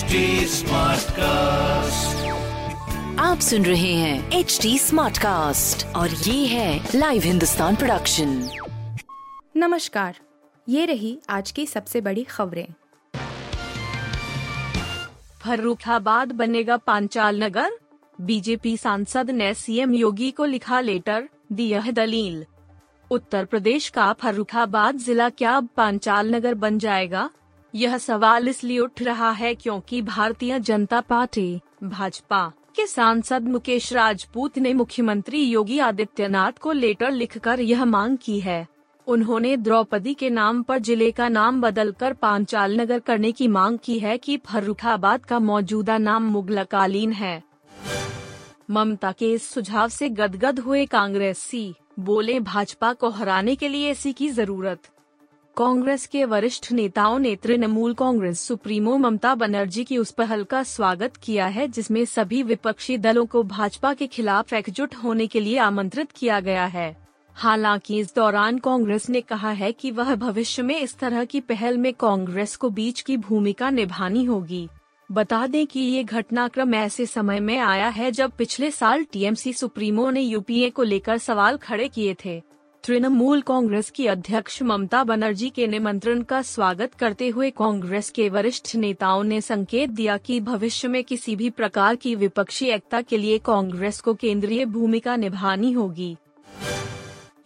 HD cast आप सुन रहे हैं एच डी स्मार्ट कास्ट और ये है लाइव हिंदुस्तान प्रोडक्शन नमस्कार ये रही आज की सबसे बड़ी खबरें। फर्रुखाबाद बनेगा पांचाल नगर। बीजेपी सांसद ने सीएम योगी को लिखा लेटर दिया यह दलील। उत्तर प्रदेश का फर्रुखाबाद जिला क्या अब पांचाल नगर बन जाएगा? यह सवाल इसलिए उठ रहा है क्योंकि भारतीय जनता पार्टी, भाजपा, के सांसद मुकेश राजपूत ने मुख्यमंत्री योगी आदित्यनाथ को लेटर लिखकर यह मांग की है। उन्होंने द्रौपदी के नाम पर ज़िले का नाम बदलकर पांचाल नगर करने की मांग की है कि फर्रुखाबाद का मौजूदा नाम मुगलकालीन है। ममता के इस सुझाव से गदगद हुए कांग्रेसी, बोले भाजपा को हराने के लिए इसी की ज़रूरत। कांग्रेस के वरिष्ठ नेताओं ने तृणमूल कांग्रेस सुप्रीमो ममता बनर्जी की उस पहल का स्वागत किया है, जिसमें सभी विपक्षी दलों को भाजपा के खिलाफ एकजुट होने के लिए आमंत्रित किया गया है। हालाँकि इस दौरान कांग्रेस ने कहा है कि वह भविष्य में इस तरह की पहल में कांग्रेस को बीच की भूमिका निभानी होगी। बता दें कि ये घटनाक्रम ऐसे समय में आया है जब पिछले साल टीएमसी सुप्रीमो ने यूपीए को लेकर सवाल खड़े किए थे। तृणमूल कांग्रेस की अध्यक्ष ममता बनर्जी के निमंत्रण का स्वागत करते हुए कांग्रेस के वरिष्ठ नेताओं ने संकेत दिया कि भविष्य में किसी भी प्रकार की विपक्षी एकता के लिए कांग्रेस को केंद्रीय भूमिका निभानी होगी।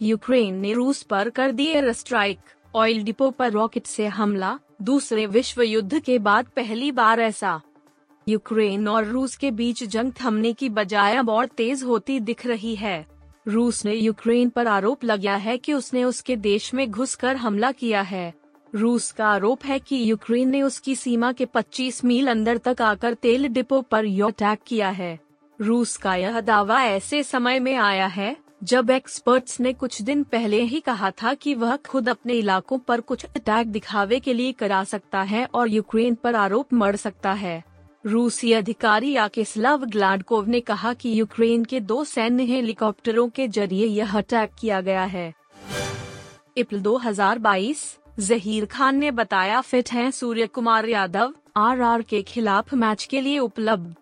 यूक्रेन ने रूस पर कर दी एयर स्ट्राइक ऑयल डिपो पर रॉकेट से हमला, दूसरे विश्व युद्ध के बाद पहली बार ऐसा। यूक्रेन और रूस के बीच जंग थमने की बजाय अब और तेज होती दिख रही है। रूस ने यूक्रेन पर आरोप लगाया है कि उसने उसके देश में घुसकर हमला किया है। रूस का आरोप है कि यूक्रेन ने उसकी सीमा के 25 मील अंदर तक आकर तेल डिपो पर यो अटैक किया है। रूस का यह दावा ऐसे समय में आया है, जब एक्सपर्ट्स ने कुछ दिन पहले ही कहा था कि वह खुद अपने इलाकों पर कुछ अटैक दिखावे के लिए करा सकता है और यूक्रेन पर आरोप मर सकता है। रूसी अधिकारी याकेस्लाव ग्लाडकोव ने कहा कि यूक्रेन के दो सैन्य हेलीकॉप्टरों के ज़रिए यह अटैक किया गया है। अप्रैल 2022 जहीर खान ने बताया फिट हैं सूर्य कुमार यादव, आरआर के खिलाफ मैच के लिए उपलब्ध।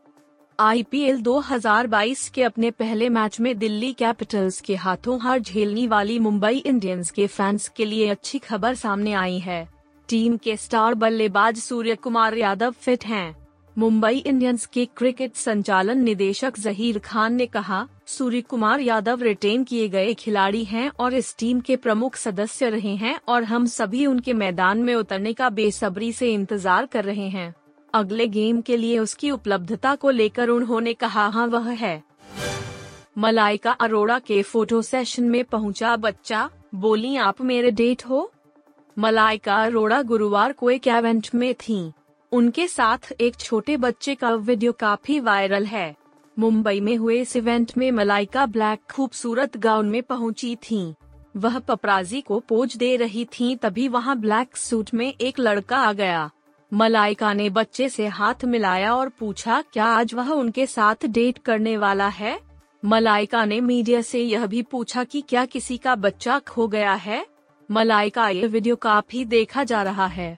आईपीएल 2022 के अपने पहले मैच में दिल्ली कैपिटल्स के हाथों हार झेलने वाली मुंबई इंडियंस के फैंस के लिए अच्छी खबर सामने आई है। टीम के स्टार बल्लेबाज सूर्य कुमार यादव फिट हैं। मुंबई इंडियंस के क्रिकेट संचालन निदेशक जहीर खान ने कहा, सूर्य कुमार यादव रिटेन किए गए खिलाड़ी हैं और इस टीम के प्रमुख सदस्य रहे हैं और हम सभी उनके मैदान में उतरने का बेसब्री से इंतज़ार कर रहे हैं। अगले गेम के लिए उसकी उपलब्धता को लेकर उन्होंने कहा हाँ वह है। मलाइका अरोड़ा के फ़ोटो सेशन में पहुँचा बच्चा, बोली, आप मेरे डेट हो? मलाइका अरोड़ा गुरुवार को एक इवेंट में थीं। उनके साथ एक छोटे बच्चे का वीडियो काफ़ी वायरल है। मुंबई में हुए इस इवेंट में मलाइका ब्लैक खूबसूरत गाउन में पहुँची थीं। वह पपराजी को पोज दे रही थीं तभी वहाँ ब्लैक सूट में एक लड़का आ गया। मलाइका ने बच्चे से हाथ मिलाया और पूछा, क्या आज वह उनके साथ डेट करने वाला है? मलाइका ने मीडिया से यह भी पूछा कि क्या किसी का बच्चा खो गया है? मलाइका, ये वीडियो काफ़ी देखा जा रहा है।